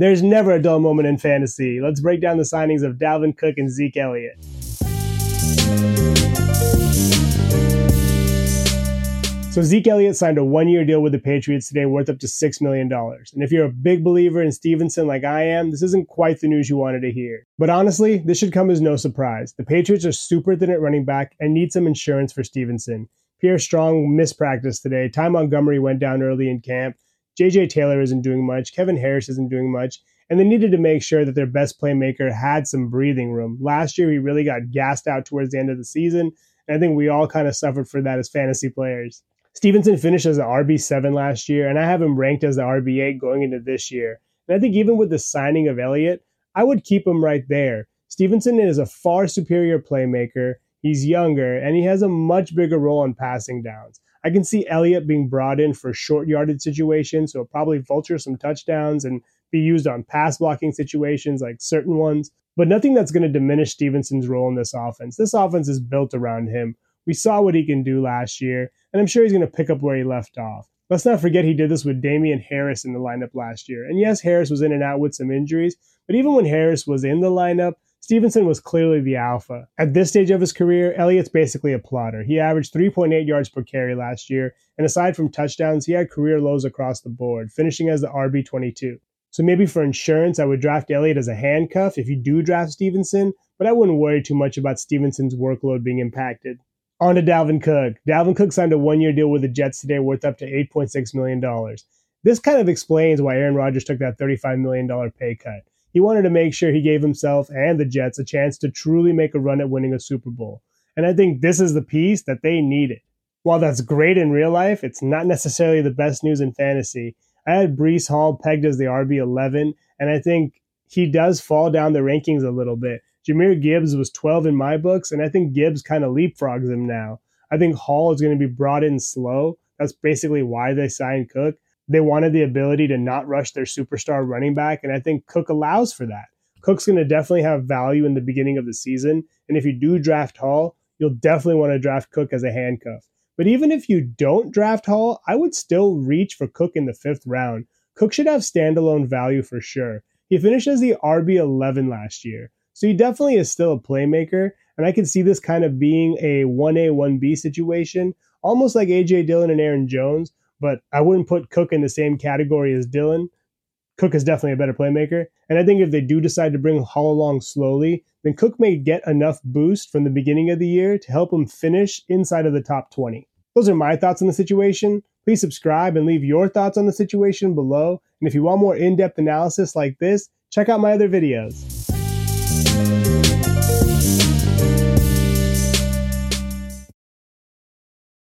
There's never a dull moment in fantasy. Let's break down the signings of Dalvin Cook and Zeke Elliott. So Zeke Elliott signed a one-year deal with the Patriots today worth up to $6 million. And if you're a big believer in Stevenson like I am, this isn't quite the news you wanted to hear. But honestly, this should come as no surprise. The Patriots are super thin at running back and need some insurance for Stevenson. Pierre Strong missed practice today. Ty Montgomery went down early in camp. JJ Taylor isn't doing much. Kevin Harris isn't doing much. And they needed to make sure that their best playmaker had some breathing room. Last year, he really got gassed out towards the end of the season. And I think we all kind of suffered for that as fantasy players. Stevenson finished as the RB7 last year, and I have him ranked as the RB8 going into this year. And I think even with the signing of Elliott, I would keep him right there. Stevenson is a far superior playmaker. He's younger, and he has a much bigger role on passing downs. I can see Elliott being brought in for short yarded situations, so probably vulture some touchdowns and be used on pass blocking situations like certain ones, but nothing that's going to diminish Stevenson's role in this offense. This offense is built around him. We saw what he can do last year, and I'm sure he's going to pick up where he left off. Let's not forget he did this with Damien Harris in the lineup last year. And yes, Harris was in and out with some injuries, but even when Harris was in the lineup, Stevenson was clearly the alpha. At this stage of his career, Elliott's basically a plotter. He averaged 3.8 yards per carry last year, and aside from touchdowns, he had career lows across the board, finishing as the RB22. So maybe for insurance, I would draft Elliott as a handcuff if you do draft Stevenson, but I wouldn't worry too much about Stevenson's workload being impacted. On to Dalvin Cook. Dalvin Cook signed a one year deal with the Jets today worth up to $8.6 million. This kind of explains why Aaron Rodgers took that $35 million pay cut. He wanted to make sure he gave himself and the Jets a chance to truly make a run at winning a Super Bowl. And I think this is the piece that they needed. While that's great in real life, it's not necessarily the best news in fantasy. I had Breece Hall pegged as the RB11, and I think he does fall down the rankings a little bit. Jahmyr Gibbs was 12 in my books, and I think Gibbs kind of leapfrogs him now. I think Hall is going to be brought in slow. That's basically why they signed Cook. They wanted the ability to not rush their superstar running back, and I think Cook allows for that. Cook's going to definitely have value in the beginning of the season, and if you do draft Hall, you'll definitely want to draft Cook as a handcuff. But even if you don't draft Hall, I would still reach for Cook in the fifth round. Cook should have standalone value for sure. He finished as the RB11 last year. So he definitely is still a playmaker. And I can see this kind of being a 1A, 1B situation, almost like AJ Dillon and Aaron Jones. But I wouldn't put Cook in the same category as Dillon. Cook is definitely a better playmaker. And I think if they do decide to bring Hall along slowly, then Cook may get enough boost from the beginning of the year to help him finish inside of the top 20. Those are my thoughts on the situation. Please subscribe and leave your thoughts on the situation below. And if you want more in depth analysis like this, check out my other videos.